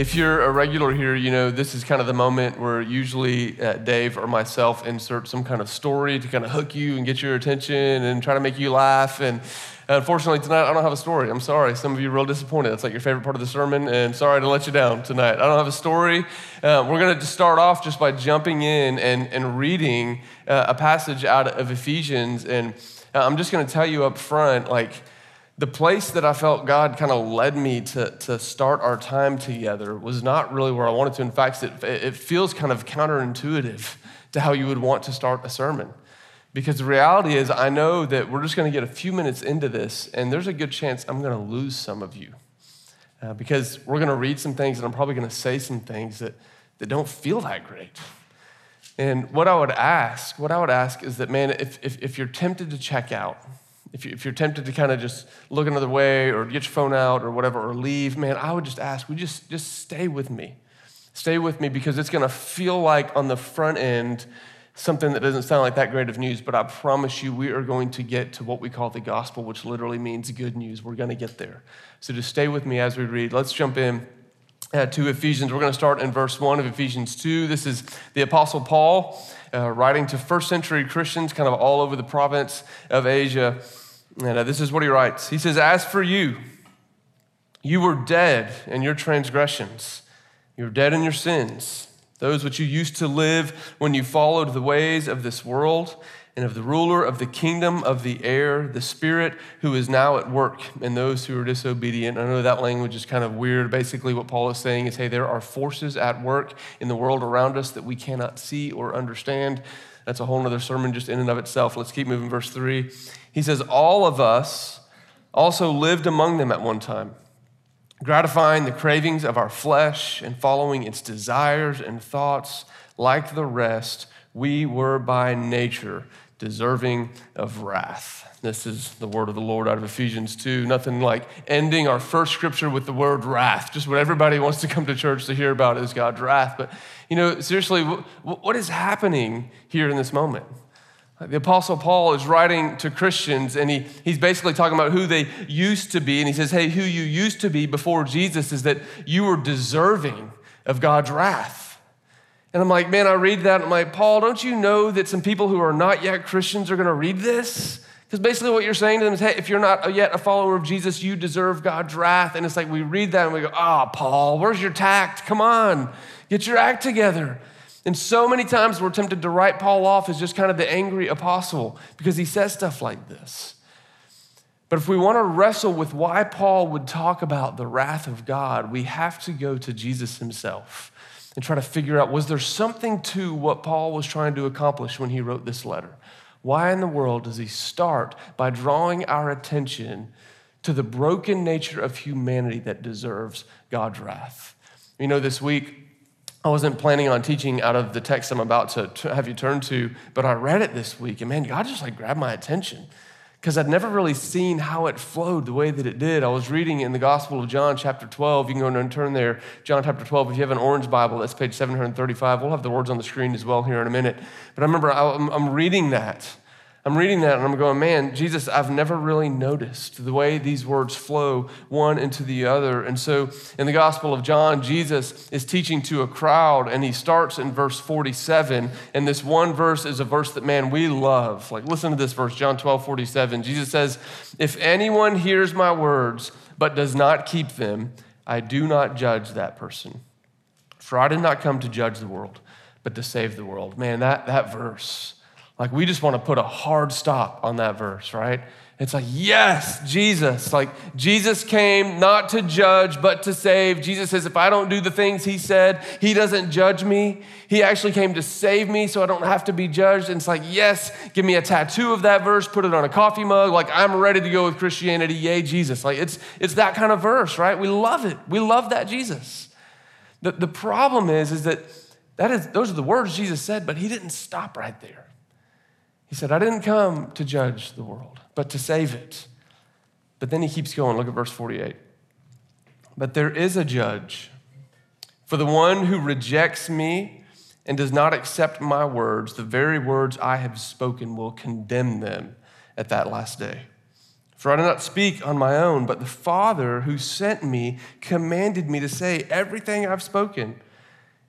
If you're a regular here, you know this is kind of the moment where usually uh, Dave or myself insert some kind of story to kind of hook you and get your attention and try to make you laugh. And unfortunately, tonight I don't have a story. I'm sorry. Some of you are real disappointed. That's like your favorite part of the sermon, and sorry to let you down tonight. I don't have a story. Uh, we're going to start off just by jumping in and, and reading uh, a passage out of Ephesians. And uh, I'm just going to tell you up front, like, the place that I felt God kind of led me to, to start our time together was not really where I wanted to. In fact, it, it feels kind of counterintuitive to how you would want to start a sermon. Because the reality is, I know that we're just going to get a few minutes into this, and there's a good chance I'm going to lose some of you. Uh, because we're going to read some things, and I'm probably going to say some things that, that don't feel that great. And what I would ask, what I would ask is that, man, if, if, if you're tempted to check out, if, you, if you're tempted to kind of just look another way or get your phone out or whatever or leave, man, I would just ask, would you just, just stay with me? Stay with me because it's going to feel like on the front end something that doesn't sound like that great of news, but I promise you we are going to get to what we call the gospel, which literally means good news. We're going to get there. So just stay with me as we read. Let's jump in. Uh, to Ephesians. We're going to start in verse 1 of Ephesians 2. This is the Apostle Paul uh, writing to first century Christians, kind of all over the province of Asia. And this is what he writes He says, As for you, you were dead in your transgressions, you were dead in your sins, those which you used to live when you followed the ways of this world and of the ruler of the kingdom of the air, the Spirit who is now at work in those who are disobedient. I know that language is kind of weird. Basically, what Paul is saying is hey, there are forces at work in the world around us that we cannot see or understand. That's a whole other sermon just in and of itself. Let's keep moving. Verse 3. He says, All of us also lived among them at one time, gratifying the cravings of our flesh and following its desires and thoughts. Like the rest, we were by nature deserving of wrath. This is the word of the Lord out of Ephesians 2. Nothing like ending our first scripture with the word wrath. Just what everybody wants to come to church to hear about is God's wrath. But, you know, seriously, what is happening here in this moment? The Apostle Paul is writing to Christians and he, he's basically talking about who they used to be. And he says, Hey, who you used to be before Jesus is that you were deserving of God's wrath. And I'm like, man, I read that. I'm like, Paul, don't you know that some people who are not yet Christians are going to read this? Because basically, what you're saying to them is, hey, if you're not yet a follower of Jesus, you deserve God's wrath. And it's like we read that and we go, ah, oh, Paul, where's your tact? Come on, get your act together. And so many times we're tempted to write Paul off as just kind of the angry apostle because he says stuff like this. But if we want to wrestle with why Paul would talk about the wrath of God, we have to go to Jesus himself and try to figure out was there something to what Paul was trying to accomplish when he wrote this letter? Why in the world does he start by drawing our attention to the broken nature of humanity that deserves God's wrath? You know, this week, I wasn't planning on teaching out of the text I'm about to have you turn to, but I read it this week, and man, God just like grabbed my attention because I'd never really seen how it flowed the way that it did. I was reading in the Gospel of John, chapter 12. You can go and turn there, John chapter 12. If you have an orange Bible, that's page 735. We'll have the words on the screen as well here in a minute. But I remember I'm reading that. I'm reading that and I'm going, man, Jesus, I've never really noticed the way these words flow one into the other. And so in the Gospel of John, Jesus is teaching to a crowd and he starts in verse 47. And this one verse is a verse that, man, we love. Like, listen to this verse, John 12, 47. Jesus says, If anyone hears my words but does not keep them, I do not judge that person. For I did not come to judge the world, but to save the world. Man, that, that verse like, we just want to put a hard stop on that verse, right? It's like, yes, Jesus. Like, Jesus came not to judge, but to save. Jesus says, if I don't do the things he said, he doesn't judge me. He actually came to save me so I don't have to be judged. And it's like, yes, give me a tattoo of that verse, put it on a coffee mug. Like, I'm ready to go with Christianity. Yay, Jesus. Like, it's, it's that kind of verse, right? We love it. We love that Jesus. The, the problem is, is that, that is, those are the words Jesus said, but he didn't stop right there. He said, I didn't come to judge the world, but to save it. But then he keeps going. Look at verse 48. But there is a judge. For the one who rejects me and does not accept my words, the very words I have spoken will condemn them at that last day. For I did not speak on my own, but the Father who sent me commanded me to say everything I've spoken.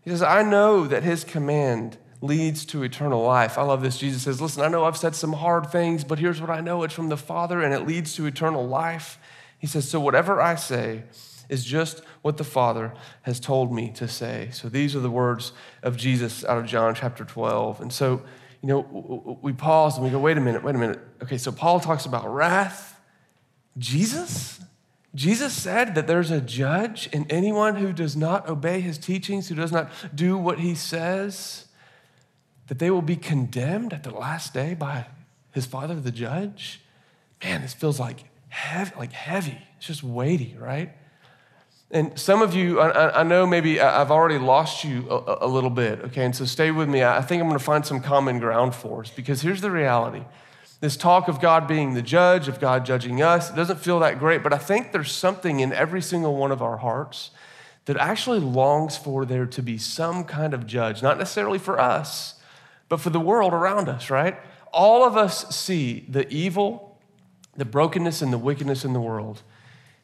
He says, I know that his command leads to eternal life. I love this. Jesus says, Listen, I know I've said some hard things, but here's what I know it's from the Father and it leads to eternal life. He says, So whatever I say is just what the Father has told me to say. So these are the words of Jesus out of John chapter 12. And so, you know, we pause and we go, Wait a minute, wait a minute. Okay, so Paul talks about wrath Jesus? Jesus said that there's a judge, and anyone who does not obey his teachings, who does not do what he says, that they will be condemned at the last day by his father, the judge. Man, this feels like heavy, like heavy. It's just weighty, right? And some of you, I, I know maybe I've already lost you a, a little bit, okay? And so stay with me. I think I'm to find some common ground for us because here's the reality this talk of God being the judge, of God judging us, it doesn't feel that great, but I think there's something in every single one of our hearts that actually longs for there to be some kind of judge, not necessarily for us, but for the world around us, right? All of us see the evil, the brokenness, and the wickedness in the world.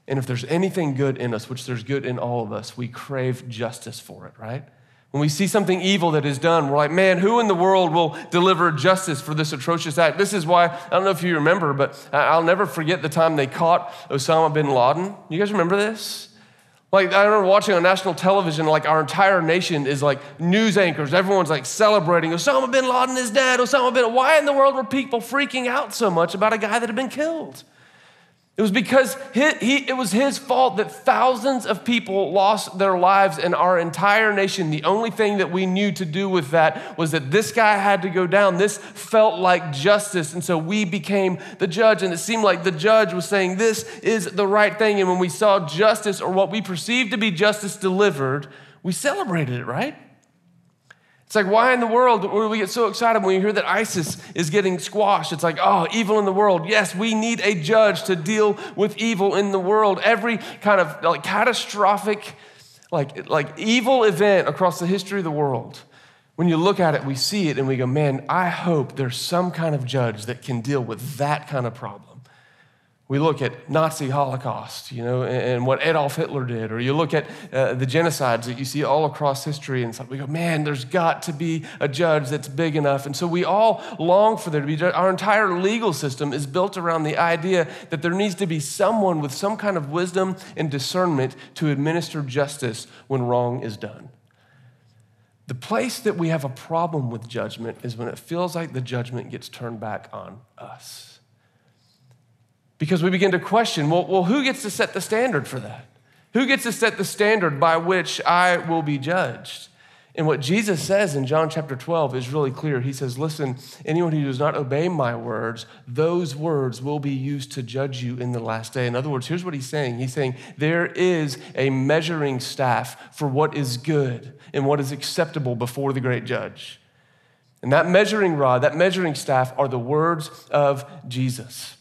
And if there's anything good in us, which there's good in all of us, we crave justice for it, right? When we see something evil that is done, we're like, man, who in the world will deliver justice for this atrocious act? This is why, I don't know if you remember, but I'll never forget the time they caught Osama bin Laden. You guys remember this? Like, I remember watching on national television, like, our entire nation is like news anchors. Everyone's like celebrating Osama bin Laden is dead. Osama bin Why in the world were people freaking out so much about a guy that had been killed? It was because he, he, it was his fault that thousands of people lost their lives in our entire nation. The only thing that we knew to do with that was that this guy had to go down. This felt like justice. And so we became the judge. And it seemed like the judge was saying, This is the right thing. And when we saw justice or what we perceived to be justice delivered, we celebrated it, right? It's like, why in the world do we get so excited when we hear that ISIS is getting squashed? It's like, oh, evil in the world. Yes, we need a judge to deal with evil in the world. Every kind of like catastrophic, like, like evil event across the history of the world, when you look at it, we see it and we go, man, I hope there's some kind of judge that can deal with that kind of problem. We look at Nazi Holocaust, you know, and what Adolf Hitler did, or you look at uh, the genocides that you see all across history, and we go, man, there's got to be a judge that's big enough. And so we all long for there to be. Our entire legal system is built around the idea that there needs to be someone with some kind of wisdom and discernment to administer justice when wrong is done. The place that we have a problem with judgment is when it feels like the judgment gets turned back on us. Because we begin to question well, well, who gets to set the standard for that? Who gets to set the standard by which I will be judged? And what Jesus says in John chapter 12 is really clear. He says, Listen, anyone who does not obey my words, those words will be used to judge you in the last day. In other words, here's what he's saying He's saying, There is a measuring staff for what is good and what is acceptable before the great judge. And that measuring rod, that measuring staff are the words of Jesus.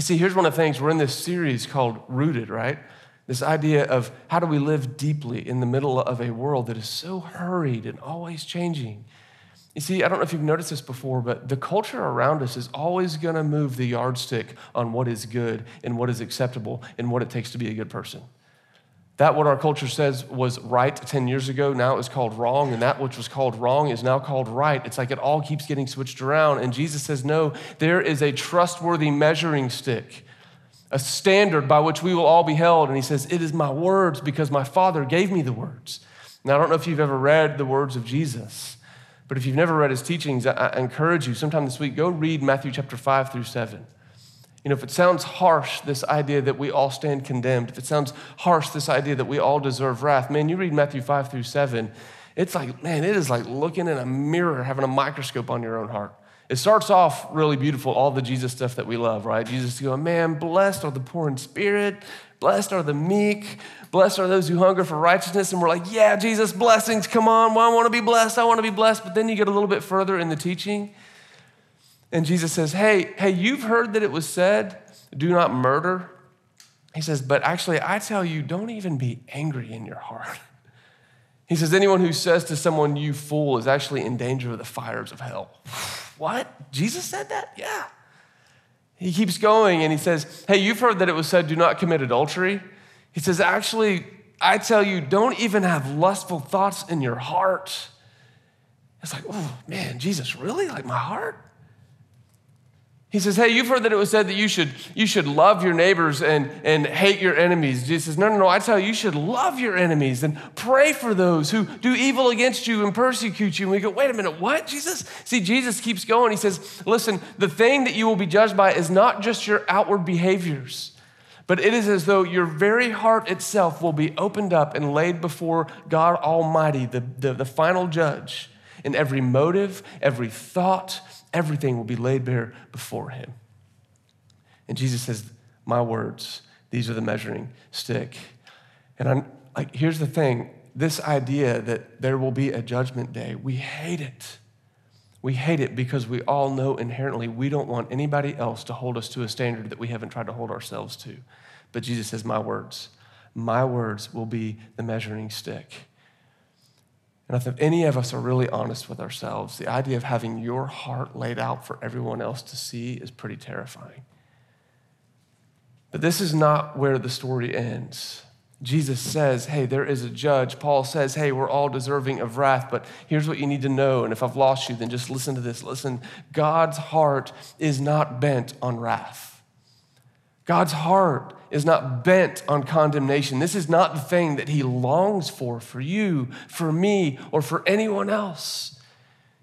You see, here's one of the things we're in this series called Rooted, right? This idea of how do we live deeply in the middle of a world that is so hurried and always changing. You see, I don't know if you've noticed this before, but the culture around us is always going to move the yardstick on what is good and what is acceptable and what it takes to be a good person. That, what our culture says was right 10 years ago, now is called wrong. And that which was called wrong is now called right. It's like it all keeps getting switched around. And Jesus says, no, there is a trustworthy measuring stick, a standard by which we will all be held. And he says, it is my words because my Father gave me the words. Now, I don't know if you've ever read the words of Jesus, but if you've never read his teachings, I encourage you sometime this week, go read Matthew chapter 5 through 7. You know, if it sounds harsh, this idea that we all stand condemned, if it sounds harsh, this idea that we all deserve wrath, man, you read Matthew 5 through 7, it's like, man, it is like looking in a mirror, having a microscope on your own heart. It starts off really beautiful, all the Jesus stuff that we love, right? Jesus going, man, blessed are the poor in spirit, blessed are the meek, blessed are those who hunger for righteousness. And we're like, yeah, Jesus, blessings, come on, well, I want to be blessed, I want to be blessed. But then you get a little bit further in the teaching, and Jesus says, Hey, hey, you've heard that it was said, do not murder. He says, But actually, I tell you, don't even be angry in your heart. He says, Anyone who says to someone, you fool, is actually in danger of the fires of hell. what? Jesus said that? Yeah. He keeps going and he says, Hey, you've heard that it was said, do not commit adultery. He says, Actually, I tell you, don't even have lustful thoughts in your heart. It's like, oh man, Jesus, really? Like my heart? He says, Hey, you've heard that it was said that you should, you should love your neighbors and, and hate your enemies. Jesus says, No, no, no, I tell you, you should love your enemies and pray for those who do evil against you and persecute you. And we go, Wait a minute, what, Jesus? See, Jesus keeps going. He says, Listen, the thing that you will be judged by is not just your outward behaviors, but it is as though your very heart itself will be opened up and laid before God Almighty, the, the, the final judge. And every motive, every thought, everything will be laid bare before him. And Jesus says, My words, these are the measuring stick. And I'm like, here's the thing this idea that there will be a judgment day, we hate it. We hate it because we all know inherently we don't want anybody else to hold us to a standard that we haven't tried to hold ourselves to. But Jesus says, My words, my words will be the measuring stick. And if any of us are really honest with ourselves, the idea of having your heart laid out for everyone else to see is pretty terrifying. But this is not where the story ends. Jesus says, Hey, there is a judge. Paul says, Hey, we're all deserving of wrath, but here's what you need to know. And if I've lost you, then just listen to this. Listen, God's heart is not bent on wrath. God's heart is not bent on condemnation. This is not the thing that he longs for for you, for me, or for anyone else.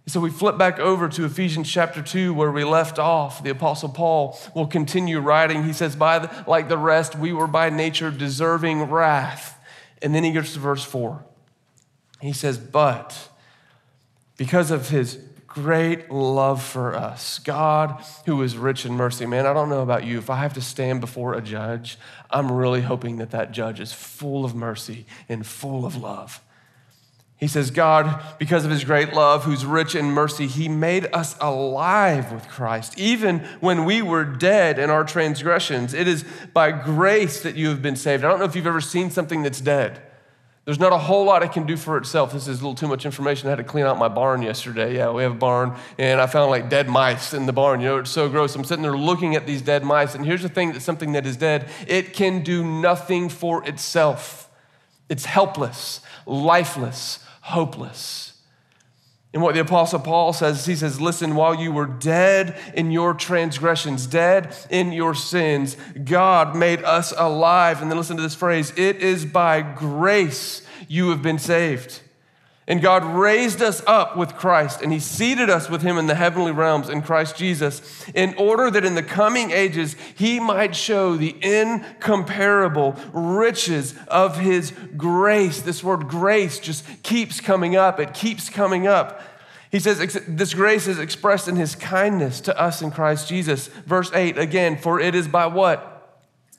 So we flip back over to Ephesians chapter 2 where we left off. The apostle Paul will continue writing. He says, by the, like the rest, we were by nature deserving wrath. And then he gets to verse 4. He says, but because of his great love for us. God, who is rich in mercy. Man, I don't know about you. If I have to stand before a judge, I'm really hoping that that judge is full of mercy and full of love. He says, God, because of his great love, who's rich in mercy, he made us alive with Christ, even when we were dead in our transgressions. It is by grace that you have been saved. I don't know if you've ever seen something that's dead. There's not a whole lot it can do for itself. This is a little too much information. I had to clean out my barn yesterday. Yeah, we have a barn, and I found like dead mice in the barn. You know, it's so gross. I'm sitting there looking at these dead mice, and here's the thing that something that is dead, it can do nothing for itself. It's helpless, lifeless, hopeless. And what the Apostle Paul says, he says, Listen, while you were dead in your transgressions, dead in your sins, God made us alive. And then listen to this phrase it is by grace you have been saved. And God raised us up with Christ, and He seated us with Him in the heavenly realms in Christ Jesus, in order that in the coming ages He might show the incomparable riches of His grace. This word grace just keeps coming up, it keeps coming up. He says, This grace is expressed in His kindness to us in Christ Jesus. Verse 8 again, for it is by what?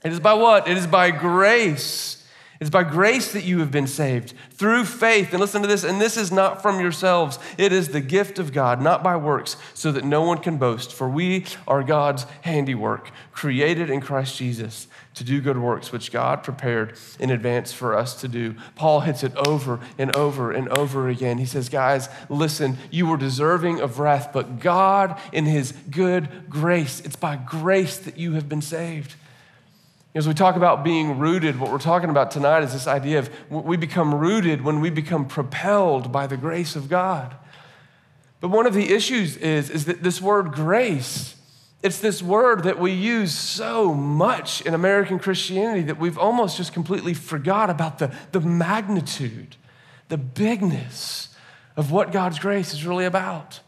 It is by what? It is by grace it's by grace that you have been saved through faith. And listen to this, and this is not from yourselves. It is the gift of God, not by works, so that no one can boast. For we are God's handiwork, created in Christ Jesus to do good works, which God prepared in advance for us to do. Paul hits it over and over and over again. He says, Guys, listen, you were deserving of wrath, but God, in his good grace, it's by grace that you have been saved. As we talk about being rooted, what we're talking about tonight is this idea of we become rooted when we become propelled by the grace of God. But one of the issues is, is that this word grace, it's this word that we use so much in American Christianity that we've almost just completely forgot about the, the magnitude, the bigness of what God's grace is really about.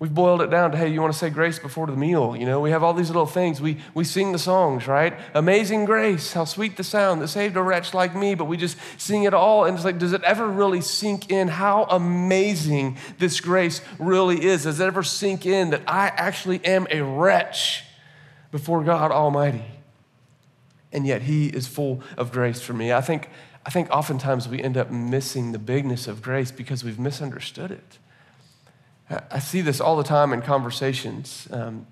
We've boiled it down to, hey, you want to say grace before the meal? You know, we have all these little things. We, we sing the songs, right? Amazing grace, how sweet the sound that saved a wretch like me, but we just sing it all. And it's like, does it ever really sink in how amazing this grace really is? Does it ever sink in that I actually am a wretch before God Almighty? And yet He is full of grace for me. I think, I think oftentimes we end up missing the bigness of grace because we've misunderstood it. I see this all the time in conversations um,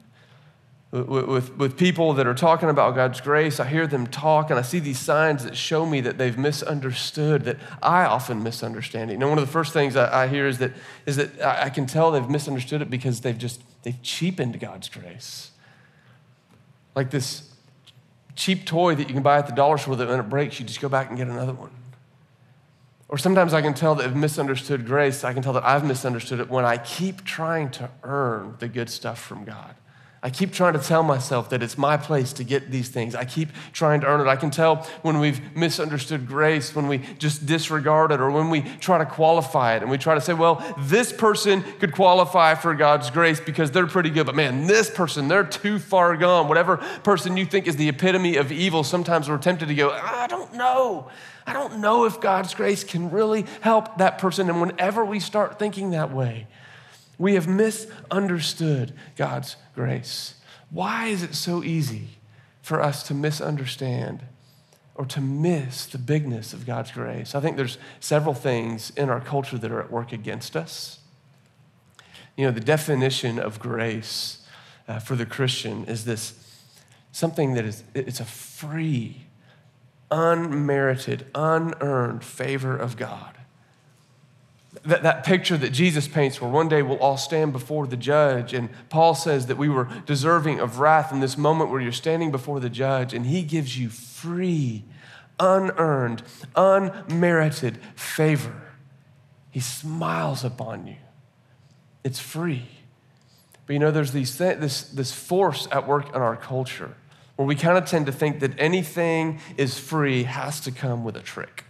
with, with, with, people that are talking about God's grace. I hear them talk, and I see these signs that show me that they've misunderstood, that I often misunderstand it. You know, one of the first things I, I hear is that, is that I can tell they've misunderstood it because they've just they've cheapened God's grace. like this cheap toy that you can buy at the dollar store that when it breaks, you just go back and get another one. Or sometimes I can tell that I've misunderstood grace. I can tell that I've misunderstood it when I keep trying to earn the good stuff from God. I keep trying to tell myself that it's my place to get these things. I keep trying to earn it. I can tell when we've misunderstood grace, when we just disregard it, or when we try to qualify it and we try to say, well, this person could qualify for God's grace because they're pretty good, but man, this person, they're too far gone. Whatever person you think is the epitome of evil, sometimes we're tempted to go, I don't know. I don't know if God's grace can really help that person. And whenever we start thinking that way, we have misunderstood God's grace. Why is it so easy for us to misunderstand or to miss the bigness of God's grace? I think there's several things in our culture that are at work against us. You know, the definition of grace uh, for the Christian is this something that is it's a free, unmerited, unearned favor of God that, that picture that Jesus paints where one day we'll all stand before the judge. And Paul says that we were deserving of wrath in this moment where you're standing before the judge and he gives you free, unearned, unmerited favor. He smiles upon you. It's free. But you know, there's these th- this, this force at work in our culture where we kind of tend to think that anything is free has to come with a trick.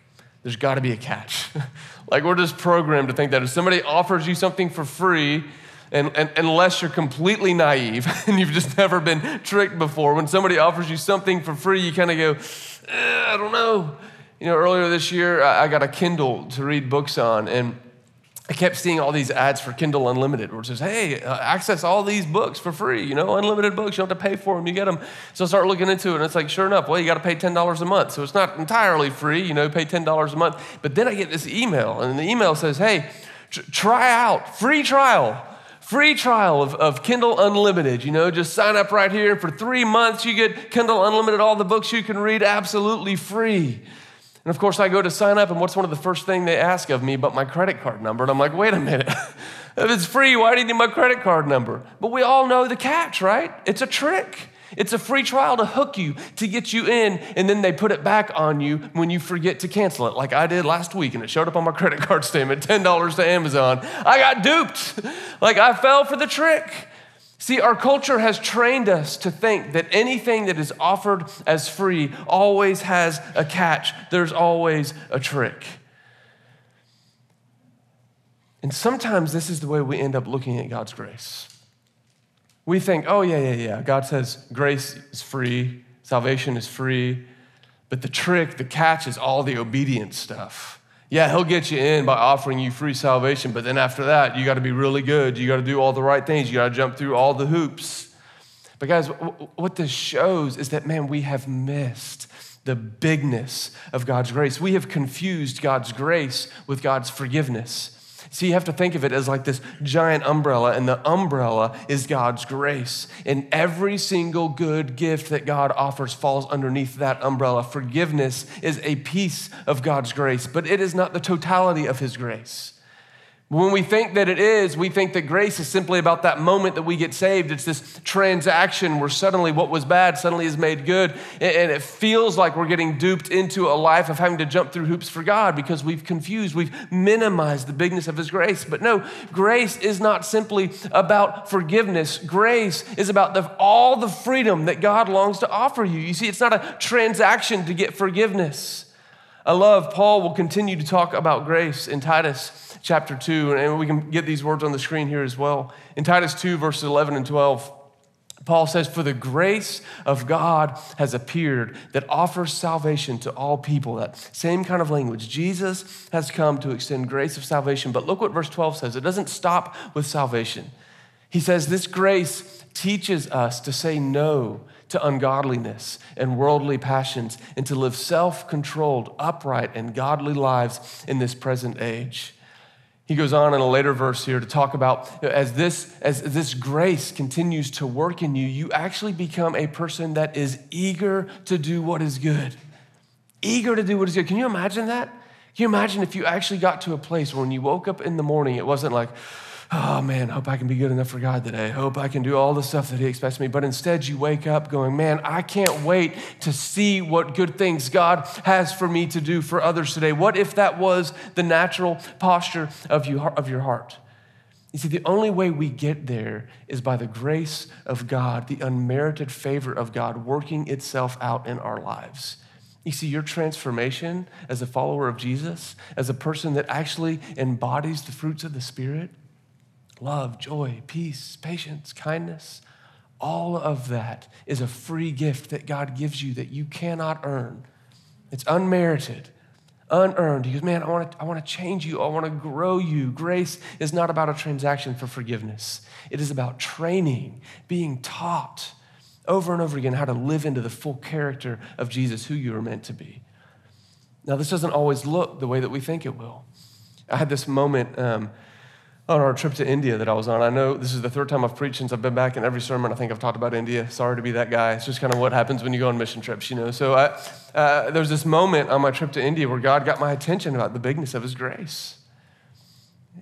There's got to be a catch. like we're just programmed to think that if somebody offers you something for free, and, and, unless you're completely naive and you've just never been tricked before, when somebody offers you something for free, you kind of go, eh, I don't know. You know, earlier this year, I got a Kindle to read books on, and I kept seeing all these ads for Kindle Unlimited where it says, hey, uh, access all these books for free, you know, unlimited books. You don't have to pay for them, you get them. So I start looking into it, and it's like, sure enough, well, you got to pay $10 a month. So it's not entirely free, you know, pay $10 a month. But then I get this email, and the email says, hey, tr- try out, free trial. Free trial of, of Kindle Unlimited. You know, just sign up right here. For three months, you get Kindle Unlimited, all the books you can read absolutely free. And of course, I go to sign up, and what's one of the first thing they ask of me but my credit card number? And I'm like, wait a minute. if it's free, why do you need my credit card number? But we all know the catch, right? It's a trick. It's a free trial to hook you, to get you in, and then they put it back on you when you forget to cancel it, like I did last week, and it showed up on my credit card statement $10 to Amazon. I got duped. like I fell for the trick. See, our culture has trained us to think that anything that is offered as free always has a catch, there's always a trick. And sometimes this is the way we end up looking at God's grace. We think, oh, yeah, yeah, yeah. God says grace is free, salvation is free, but the trick, the catch is all the obedience stuff. Yeah, he'll get you in by offering you free salvation, but then after that, you got to be really good. You got to do all the right things. You got to jump through all the hoops. But guys, what this shows is that, man, we have missed the bigness of God's grace. We have confused God's grace with God's forgiveness. See, you have to think of it as like this giant umbrella, and the umbrella is God's grace. And every single good gift that God offers falls underneath that umbrella. Forgiveness is a piece of God's grace, but it is not the totality of His grace. When we think that it is, we think that grace is simply about that moment that we get saved. It's this transaction where suddenly what was bad suddenly is made good. And it feels like we're getting duped into a life of having to jump through hoops for God because we've confused, we've minimized the bigness of His grace. But no, grace is not simply about forgiveness. Grace is about the, all the freedom that God longs to offer you. You see, it's not a transaction to get forgiveness. I love Paul will continue to talk about grace in Titus chapter 2, and we can get these words on the screen here as well. In Titus 2, verses 11 and 12, Paul says, For the grace of God has appeared that offers salvation to all people. That same kind of language. Jesus has come to extend grace of salvation. But look what verse 12 says it doesn't stop with salvation. He says, This grace teaches us to say no to ungodliness and worldly passions and to live self controlled, upright, and godly lives in this present age. He goes on in a later verse here to talk about as this, as this grace continues to work in you, you actually become a person that is eager to do what is good. Eager to do what is good. Can you imagine that? Can you imagine if you actually got to a place where when you woke up in the morning, it wasn't like, oh man, hope I can be good enough for God today. Hope I can do all the stuff that He expects me. But instead, you wake up going, man, I can't wait to see what good things God has for me to do for others today. What if that was the natural posture of, you, of your heart? You see, the only way we get there is by the grace of God, the unmerited favor of God working itself out in our lives. You see, your transformation as a follower of Jesus, as a person that actually embodies the fruits of the Spirit love, joy, peace, patience, kindness all of that is a free gift that God gives you that you cannot earn. It's unmerited, unearned. He goes, Man, I want to I want to change you. I want to grow you. Grace is not about a transaction for forgiveness, it is about training, being taught over and over again how to live into the full character of Jesus, who you are meant to be. Now, this doesn't always look the way that we think it will. I had this moment um, on our trip to India that I was on. I know this is the third time I've preached since I've been back, in every sermon I think I've talked about India. Sorry to be that guy. It's just kind of what happens when you go on mission trips, you know. So uh, there was this moment on my trip to India where God got my attention about the bigness of His grace.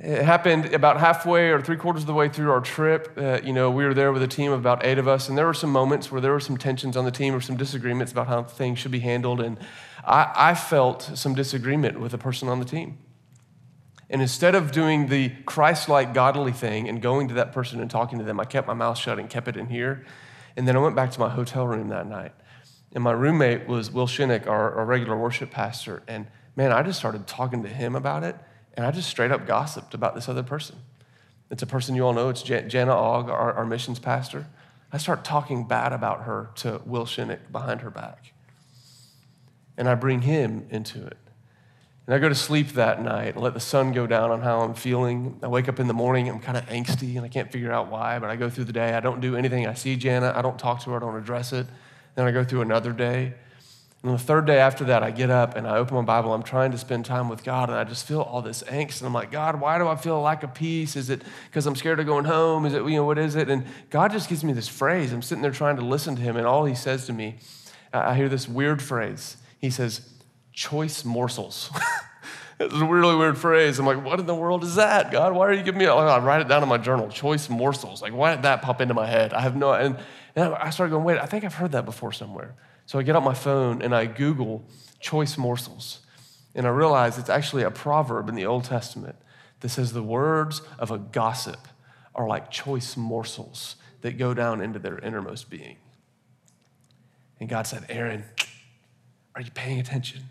It happened about halfway or three quarters of the way through our trip. Uh, you know, we were there with a team of about eight of us, and there were some moments where there were some tensions on the team or some disagreements about how things should be handled. And I, I felt some disagreement with a person on the team. And instead of doing the Christ like godly thing and going to that person and talking to them, I kept my mouth shut and kept it in here. And then I went back to my hotel room that night. And my roommate was Will Shinnick, our, our regular worship pastor. And man, I just started talking to him about it. And I just straight up gossiped about this other person. It's a person you all know. It's Jana Ogg, our, our missions pastor. I start talking bad about her to Will Shinnick behind her back. And I bring him into it. And I go to sleep that night and let the sun go down on how I'm feeling. I wake up in the morning, I'm kind of angsty and I can't figure out why, but I go through the day. I don't do anything. I see Jana, I don't talk to her, I don't address it. Then I go through another day. And the third day after that, I get up and I open my Bible. I'm trying to spend time with God, and I just feel all this angst. And I'm like, God, why do I feel a lack of peace? Is it because I'm scared of going home? Is it, you know, what is it? And God just gives me this phrase. I'm sitting there trying to listen to Him, and all He says to me, I hear this weird phrase. He says, choice morsels. it's a really weird phrase. I'm like, what in the world is that, God? Why are you giving me? I write it down in my journal, choice morsels. Like, why did that pop into my head? I have no. And, and I started going, wait, I think I've heard that before somewhere. So I get out my phone and I Google choice morsels. And I realize it's actually a proverb in the Old Testament that says the words of a gossip are like choice morsels that go down into their innermost being. And God said, Aaron, are you paying attention?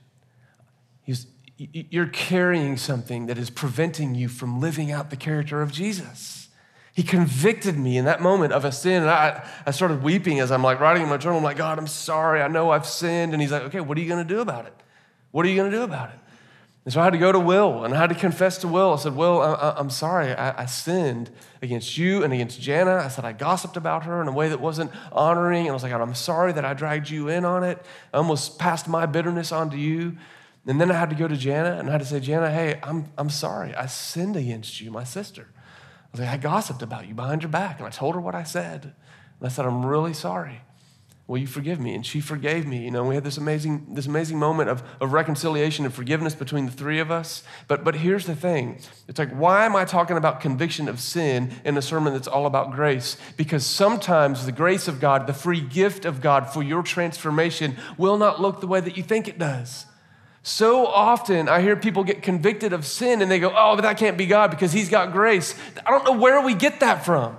He's, you're carrying something that is preventing you from living out the character of Jesus. He convicted me in that moment of a sin. And I, I started weeping as I'm like writing in my journal. I'm like, God, I'm sorry. I know I've sinned. And he's like, okay, what are you going to do about it? What are you going to do about it? And so I had to go to Will and I had to confess to Will. I said, Will, I, am sorry. I, I, sinned against you and against Jana. I said, I gossiped about her in a way that wasn't honoring. And I was like, I'm sorry that I dragged you in on it. I almost passed my bitterness onto you. And then I had to go to Jana and I had to say, Jana, hey, I'm, I'm sorry. I sinned against you, my sister. I was like, I gossiped about you behind your back. And I told her what I said. And I said, I'm really sorry. Will you forgive me? And she forgave me. You know, we had this amazing, this amazing moment of, of reconciliation and forgiveness between the three of us. But, but here's the thing it's like, why am I talking about conviction of sin in a sermon that's all about grace? Because sometimes the grace of God, the free gift of God for your transformation, will not look the way that you think it does. So often I hear people get convicted of sin and they go, oh, but that can't be God because He's got grace. I don't know where we get that from.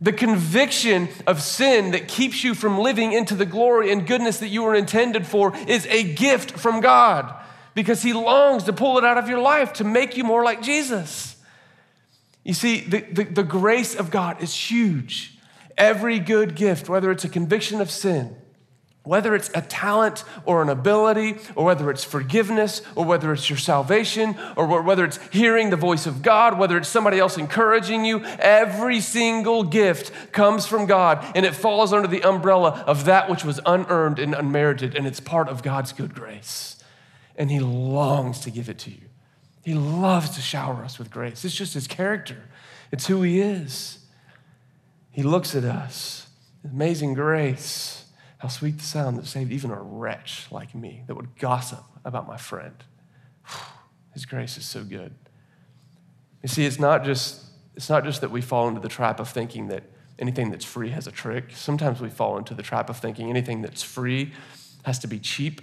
The conviction of sin that keeps you from living into the glory and goodness that you were intended for is a gift from God because He longs to pull it out of your life to make you more like Jesus. You see, the, the, the grace of God is huge. Every good gift, whether it's a conviction of sin, whether it's a talent or an ability, or whether it's forgiveness, or whether it's your salvation, or whether it's hearing the voice of God, whether it's somebody else encouraging you, every single gift comes from God and it falls under the umbrella of that which was unearned and unmerited, and it's part of God's good grace. And He longs to give it to you. He loves to shower us with grace. It's just His character, it's who He is. He looks at us, amazing grace how sweet the sound that saved even a wretch like me that would gossip about my friend. His grace is so good. You see, it's not just it's not just that we fall into the trap of thinking that anything that's free has a trick. Sometimes we fall into the trap of thinking anything that's free has to be cheap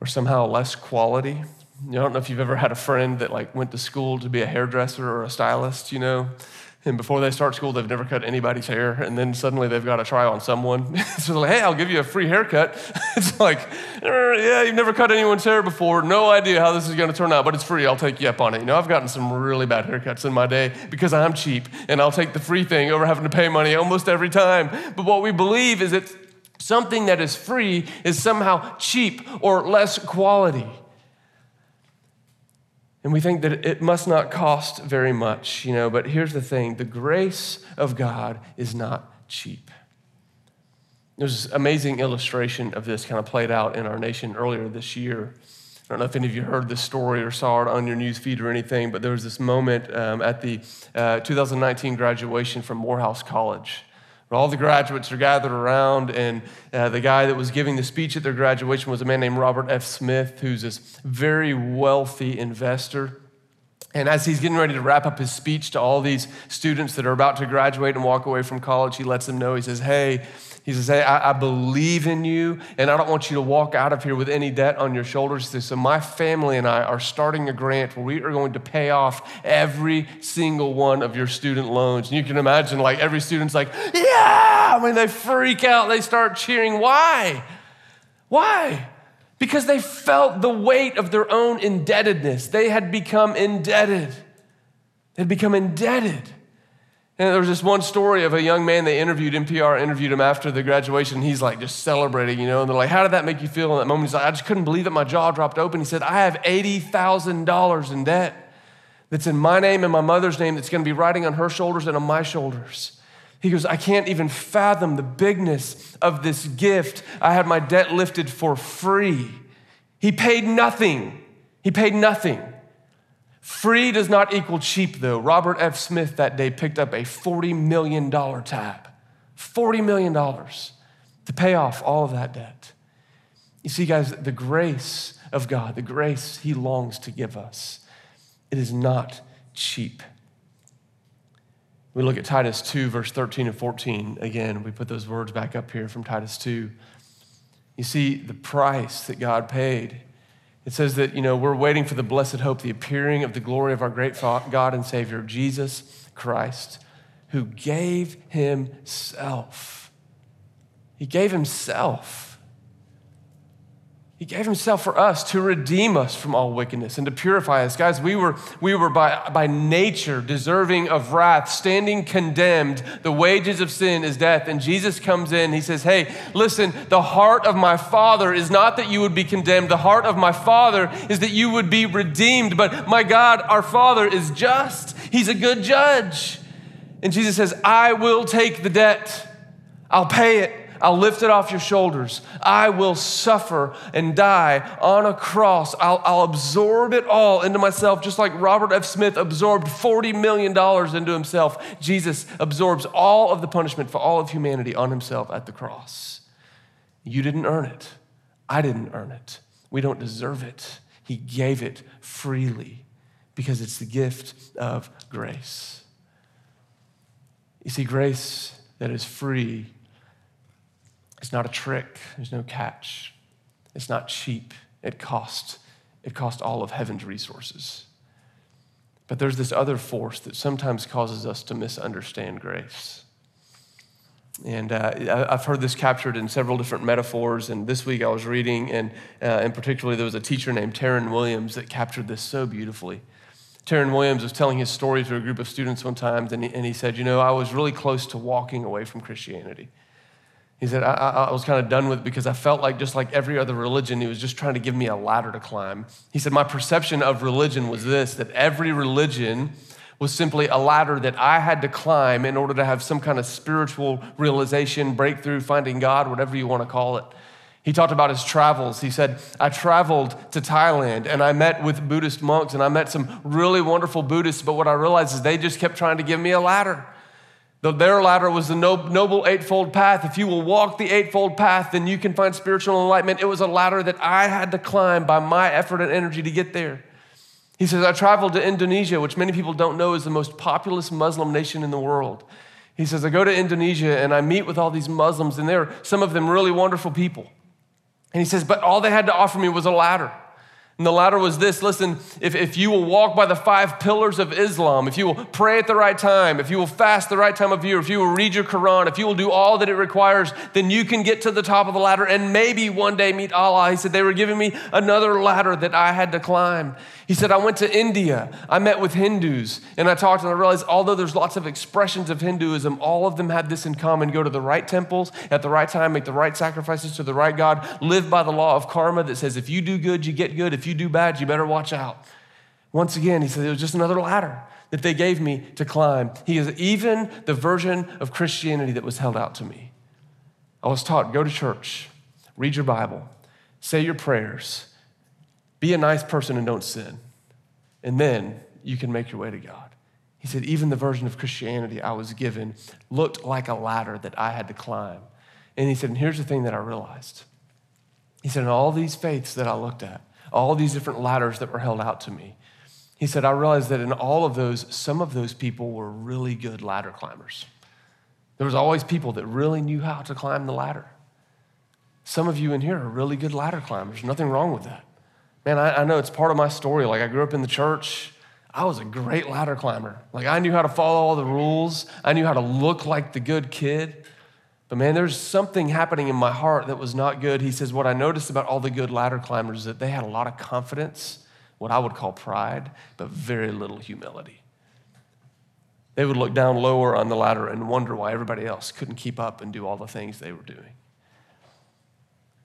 or somehow less quality. I don't know if you've ever had a friend that like went to school to be a hairdresser or a stylist, you know, and before they start school, they've never cut anybody's hair, and then suddenly they've got to try on someone. so they're like, hey, I'll give you a free haircut. it's like, er, yeah, you've never cut anyone's hair before, no idea how this is going to turn out, but it's free. I'll take you up on it. You know, I've gotten some really bad haircuts in my day because I'm cheap, and I'll take the free thing over having to pay money almost every time. But what we believe is that something that is free is somehow cheap or less quality. And we think that it must not cost very much, you know, but here's the thing the grace of God is not cheap. There's an amazing illustration of this kind of played out in our nation earlier this year. I don't know if any of you heard this story or saw it on your news feed or anything, but there was this moment um, at the uh, 2019 graduation from Morehouse College. All the graduates are gathered around, and uh, the guy that was giving the speech at their graduation was a man named Robert F. Smith, who's this very wealthy investor. And as he's getting ready to wrap up his speech to all these students that are about to graduate and walk away from college, he lets them know, he says, Hey, he says, Hey, I, I, believe in you, and I don't want you to walk out of here with any debt on your shoulders. So, my family and I are starting a grant where we are going to pay off every single one of your student loans. And you can imagine, like, every student's like, Yeah! I mean, they freak out, they start cheering. Why? Why? Because they felt the weight of their own indebtedness. They had become indebted. They'd become indebted. And there was this one story of a young man they interviewed, NPR interviewed him after the graduation. He's like just celebrating, you know, and they're like, How did that make you feel in that moment? He's like, I just couldn't believe that My jaw dropped open. He said, I have $80,000 in debt that's in my name and my mother's name that's going to be riding on her shoulders and on my shoulders. He goes, I can't even fathom the bigness of this gift. I had my debt lifted for free. He paid nothing. He paid nothing. Free does not equal cheap, though. Robert F. Smith that day picked up a $40 million tab. $40 million to pay off all of that debt. You see, guys, the grace of God, the grace He longs to give us, it is not cheap. We look at Titus 2, verse 13 and 14. Again, we put those words back up here from Titus 2. You see, the price that God paid it says that, you know, we're waiting for the blessed hope, the appearing of the glory of our great God and Savior, Jesus Christ, who gave himself. He gave himself he gave himself for us to redeem us from all wickedness and to purify us. Guys, we were, we were by, by nature deserving of wrath, standing condemned. The wages of sin is death. And Jesus comes in, he says, Hey, listen, the heart of my Father is not that you would be condemned. The heart of my Father is that you would be redeemed. But my God, our Father is just, He's a good judge. And Jesus says, I will take the debt, I'll pay it. I'll lift it off your shoulders. I will suffer and die on a cross. I'll, I'll, absorb it all into myself, just like Robert F. Smith absorbed $40 million into himself. Jesus absorbs all of the punishment for all of humanity on himself at the cross. You didn't earn it. I didn't earn it. We don't deserve it. He gave it freely because it's the gift of grace. You see, grace that is free it's not a trick, there's no catch. It's not cheap. It cost it cost all of heaven's resources. But there's this other force that sometimes causes us to misunderstand grace. And uh, I've heard this captured in several different metaphors. And this week I was reading, and, uh, particularly there was a teacher named Taryn Williams that captured this so beautifully. Taryn Williams was telling his story to a group of students one time, and he, and he said, You know, I was really close to walking away from Christianity. He said, I, I, was kind of done with it because I felt like just like every other religion, he was just trying to give me a ladder to climb. He said, My perception of religion was this that every religion was simply a ladder that I had to climb in order to have some kind of spiritual realization, breakthrough, finding God, whatever you want to call it. He talked about his travels. He said, I traveled to Thailand and I met with Buddhist monks and I met some really wonderful Buddhists, but what I realized is they just kept trying to give me a ladder. Their ladder was the noble eightfold path. If you will walk the eightfold path, then you can find spiritual enlightenment. It was a ladder that I had to climb by my effort and energy to get there. He says, I traveled to Indonesia, which many people don't know is the most populous Muslim nation in the world. He says, I go to Indonesia and I meet with all these Muslims, and they're some of them really wonderful people. And he says, but all they had to offer me was a ladder. And the ladder was this listen, if, if you will walk by the five pillars of Islam, if you will pray at the right time, if you will fast the right time of year, if you will read your Quran, if you will do all that it requires, then you can get to the top of the ladder and maybe one day meet Allah. He said, they were giving me another ladder that I had to climb. He said, I went to India. I met with Hindus and I talked and I realized although there's lots of expressions of Hinduism, all of them had this in common go to the right temples at the right time, make the right sacrifices to the right God, live by the law of karma that says if you do good, you get good. If you do bad, you better watch out. Once again, he said, it was just another ladder that they gave me to climb. He is even the version of Christianity that was held out to me. I was taught go to church, read your Bible, say your prayers be a nice person and don't sin. And then you can make your way to God. He said, even the version of Christianity I was given looked like a ladder that I had to climb. And he said, and here's the thing that I realized. He said, in all these faiths that I looked at, all these different ladders that were held out to me, he said, I realized that in all of those, some of those people were really good ladder climbers. There was always people that really knew how to climb the ladder. Some of you in here are really good ladder climbers. Nothing wrong with that. Man, I, I know it's part of my story. Like, I grew up in the church. I was a great ladder climber. Like, I knew how to follow all the rules, I knew how to look like the good kid. But man, there's something happening in my heart that was not good. He says, What I noticed about all the good ladder climbers is that they had a lot of confidence, what I would call pride, but very little humility. They would look down lower on the ladder and wonder why everybody else couldn't keep up and do all the things they were doing.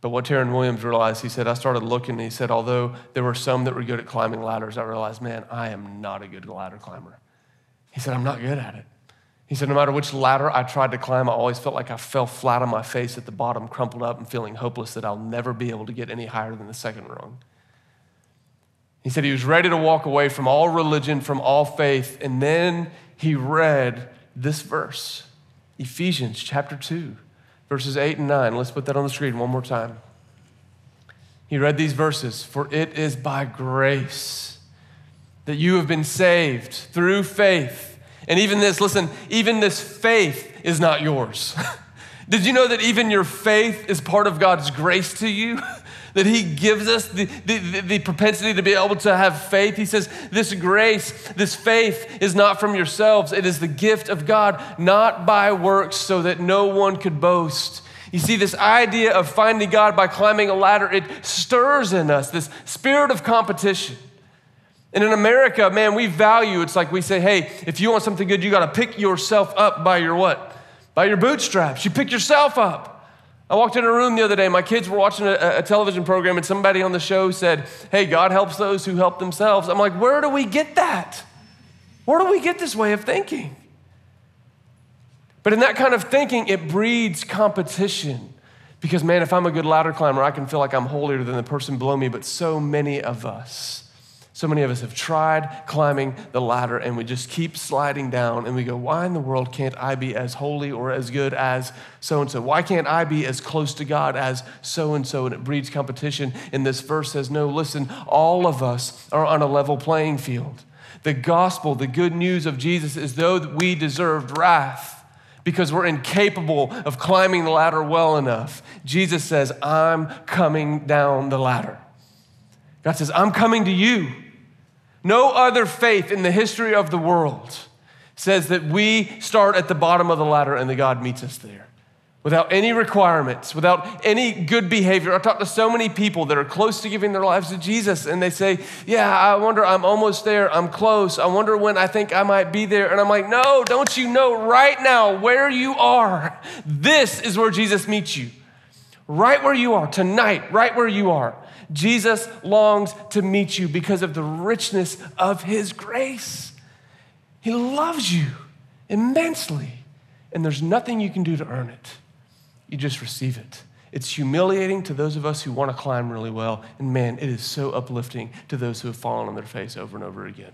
But what Taryn Williams realized, he said, I started looking, and he said, although there were some that were good at climbing ladders, I realized, man, I am not a good ladder climber. He said, I'm not good at it. He said, no matter which ladder I tried to climb, I always felt like I fell flat on my face at the bottom, crumpled up, and feeling hopeless that I'll never be able to get any higher than the second rung. He said he was ready to walk away from all religion, from all faith, and then he read this verse, Ephesians chapter 2 verses 8 and 9. Let's put that on the screen one more time. He read these verses For it is by grace that you have been saved through faith. And even this, listen, even this faith is not yours. Did you know that even your faith is part of God's grace to you? that He gives us the, the, the, propensity to be able to have faith. He says, This grace, this faith is not from yourselves, it is the gift of God, not by works, so that no one could boast. You see, this idea of finding God by climbing a ladder, it stirs in us this spirit of competition. And in America, man, we value, it's like we say, hey, if you want something good, you got to pick yourself up by your what? By your bootstraps. You pick yourself up. I walked in a room the other day. My kids were watching a, a, television program, and somebody on the show said, Hey, God helps those who help themselves. I'm like, Where do we get that? Where do we get this way of thinking? But in that kind of thinking, it breeds competition. Because, man, if I'm a good ladder climber, I can feel like I'm holier than the person below me. But so many of us, so many of us have tried climbing the ladder and we just keep sliding down and we go, why in the world can't I be as holy or as good as so and so? Why can't I be as close to God as so and so? And it breeds competition. And this verse says, no, listen, all of us are on a level playing field. The gospel, the good news of Jesus is though we deserved wrath because we're incapable of climbing the ladder well enough, Jesus says, I'm coming down the ladder. God says, I'm coming to you. No other faith in the history of the world says that we start at the bottom of the ladder and that God meets us there without any requirements, without any good behavior. I talk to so many people that are close to giving their lives to Jesus, and they say, Yeah, I wonder, I'm almost there, I'm close. I wonder when I think I might be there. And I'm like, No, don't you know right now where you are? This is where Jesus meets you. Right where you are, tonight, right where you are. Jesus longs to meet you because of the richness of his grace. He loves you immensely, and there's nothing you can do to earn it. You just receive it. It's humiliating to those of us who want to climb really well, and man, it is so uplifting to those who have fallen on their face over and over again.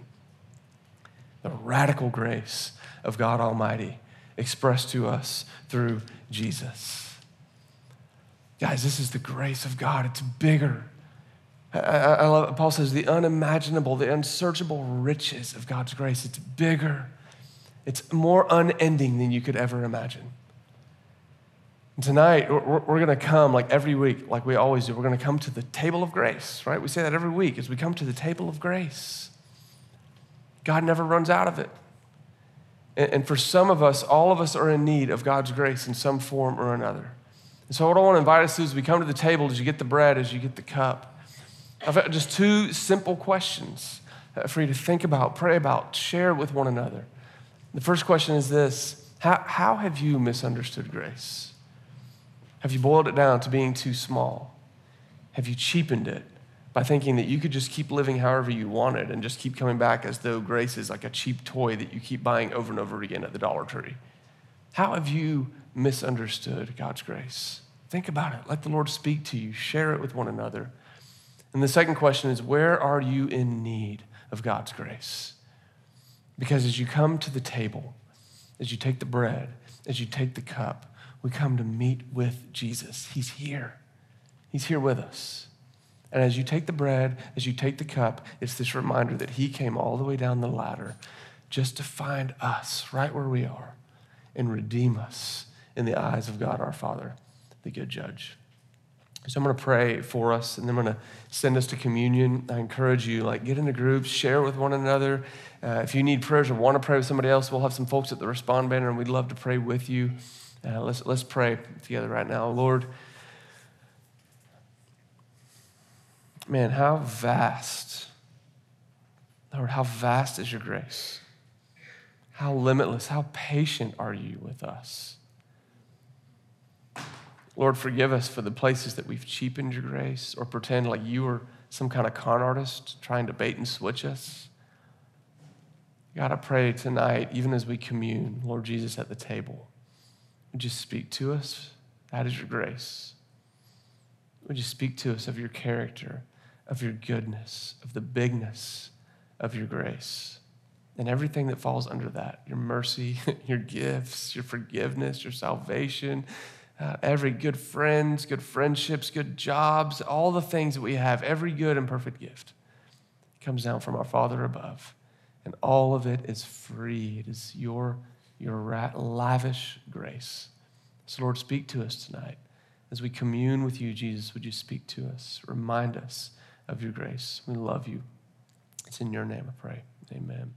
The radical grace of God Almighty expressed to us through Jesus. Guys, this is the grace of God. It's bigger I, I love Paul says the unimaginable, the unsearchable riches of God's grace. It's bigger, it's more unending than you could ever imagine. And tonight, we're, we're going to come like every week, like we always do. We're going to come to the table of grace, right? We say that every week as we come to the table of grace. God never runs out of it. And, and for some of us, all of us are in need of God's grace in some form or another. And so, what I want to invite us to is we come to the table, as you get the bread, as you get the cup, I've got just two simple questions uh, for you to think about, pray about, share with one another. The first question is this How, how have you misunderstood grace? Have you boiled it down to being too small? Have you cheapened it by thinking that you could just keep living however you wanted and just keep coming back as though grace is like a cheap toy that you keep buying over and over again at the Dollar Tree? How have you misunderstood God's grace? Think about it. Let the Lord speak to you. Share it with one another. And the second question is where are you in need of God's grace? Because as you come to the table, as you take the bread, as you take the cup, we come to meet with Jesus. He's here, He's here with us. And as you take the bread, as you take the cup, it's this reminder that He came all the way down the ladder just to find us right where we are and redeem us in the eyes of God our Father, the good judge. So I'm going to pray for us, and then I'm going to send us to communion. I encourage you, like, get into groups, share with one another. Uh, if you need prayers or want to pray with somebody else, we'll have some folks at the Respond banner, and we'd love to pray with you. Uh, let's, let's pray together right now. Lord, man, how vast, Lord, how vast is your grace? How limitless, how patient are you with us? Lord, forgive us for the places that we've cheapened your grace or pretend like you were some kind of con artist trying to bait and switch us. God, I pray tonight, even as we commune, Lord Jesus, at the table, would you speak to us? That is your grace. Would you speak to us of your character, of your goodness, of the bigness of your grace, and everything that falls under that your mercy, your gifts, your forgiveness, your salvation, uh, every good friends, good friendships, good jobs, all the things that we have, every good and perfect gift comes down from our Father above. And all of it is free. It is your your lavish grace. So, Lord, speak to us tonight. As we commune with you, Jesus, would you speak to us? Remind us of your grace. We love you. It's in your name I pray. Amen.